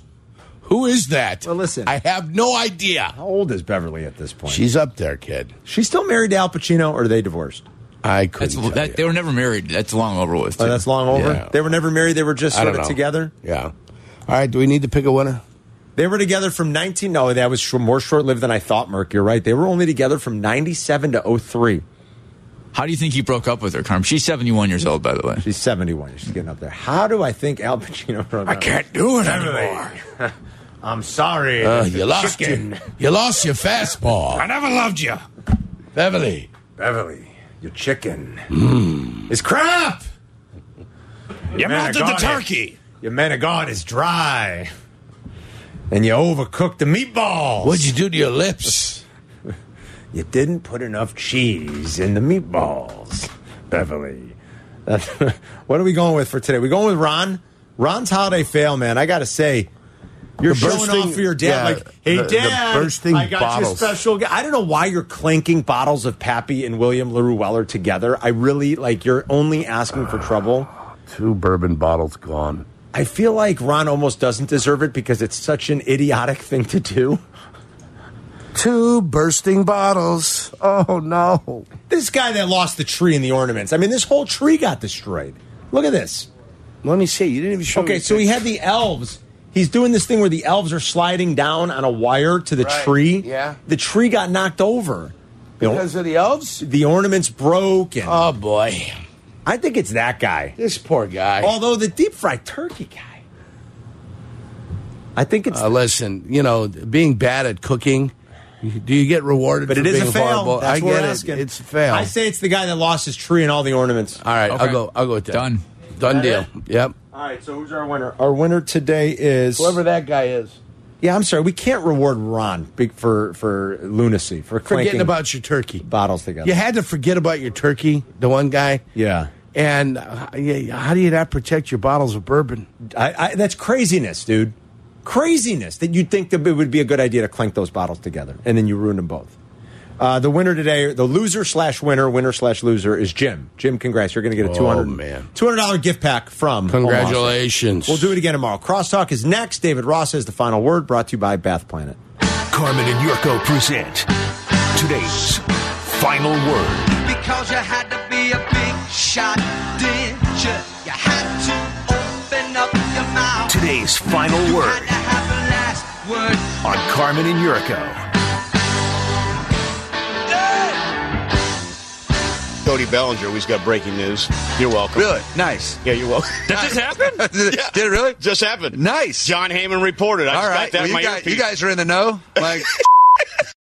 Who is that? Well, listen. I have no idea. How old is Beverly at this point? She's up there, kid. She's still married to Al Pacino, or are they divorced? I That's, couldn't. tell that, you. they were never married. That's long over with. Oh, that's long over. Yeah. They were never married. They were just sort of know. together. Yeah. All right. Do we need to pick a winner? They were together from 19. No, that was sh- more short lived than I thought, Merc. You're right. They were only together from 97 to 03. How do you think he broke up with her, Carm? She's 71 years old, by the way. She's 71. She's getting up there. How do I think Al Pacino broke I can't do it anymore. I'm sorry. Uh, you lost Chicken. your, you lost your fastball. I never loved you, Beverly. Beverly, your chicken Hmm. is crap. You melted the turkey. Your man of God is dry. And you overcooked the meatballs. What'd you do to your lips? You didn't put enough cheese in the meatballs, Beverly. What are we going with for today? We going with Ron? Ron's holiday fail, man. I got to say, You're The showing bursting- off for your dad, yeah, like, "Hey, the- the dad, bursting I got bottles. you special." I don't know why you're clanking bottles of Pappy and William Larue Weller together. I really like. You're only asking for trouble. Two bourbon bottles gone. I feel like Ron almost doesn't deserve it because it's such an idiotic thing to do. Two bursting bottles. Oh no! This guy that lost the tree and the ornaments. I mean, this whole tree got destroyed. Look at this. Let me see. You didn't even show. me Okay, so he picture. had the elves. He's doing this thing where the elves are sliding down on a wire to the Right, tree. yeah. The tree got knocked over. You know, because of the elves. the ornaments broke, and Oh boy, I think it's that guy. this poor guy. Although the deep fried turkey guy, I think it's. Uh, listen, you know, being bad at cooking, do you get rewarded? but for it is a being fail. Horrible? That's I what get we're it. It's a fail. I say it's the guy that lost his tree and all the ornaments. All right, Okay. I'll go. I'll go with that. Done. Done That deal. it? Yep. All right, so who's our winner? Our winner today is Whoever that guy is. Yeah, I'm sorry, we can't reward Ron for for lunacy for Forgetting about your turkey. bottles together. You had to forget about your turkey, the one guy. yeah. And uh, yeah, how do you not protect your bottles of bourbon? I, I, that's craziness, dude. Craziness that you'd think that it would be a good idea to clink those bottles together, and then you ruin them both. Uh, the winner today, the loser slash winner, winner slash loser is Jim. Jim, congrats! You're going to get a Oh, two hundred man. two hundred dollar gift pack from Omaha Steak. Congratulations. We'll do it again tomorrow. Crosstalk is next. David Ross has the final word. Brought to you by Bath Planet. Carmen and Yurko present today's final word. Because you had to be a big shot, did you? You had to open up your mouth. Today's final You word had to have the last word. on Carmen and Yurko. Cody Bellinger, we've got breaking news. You're welcome. Really? Nice. Yeah, you're welcome. That just happened? did, it, did it really? Just happened. Nice. Jon Heyman reported. I All just right. got that Well, you, guys, you guys are in the know. Like,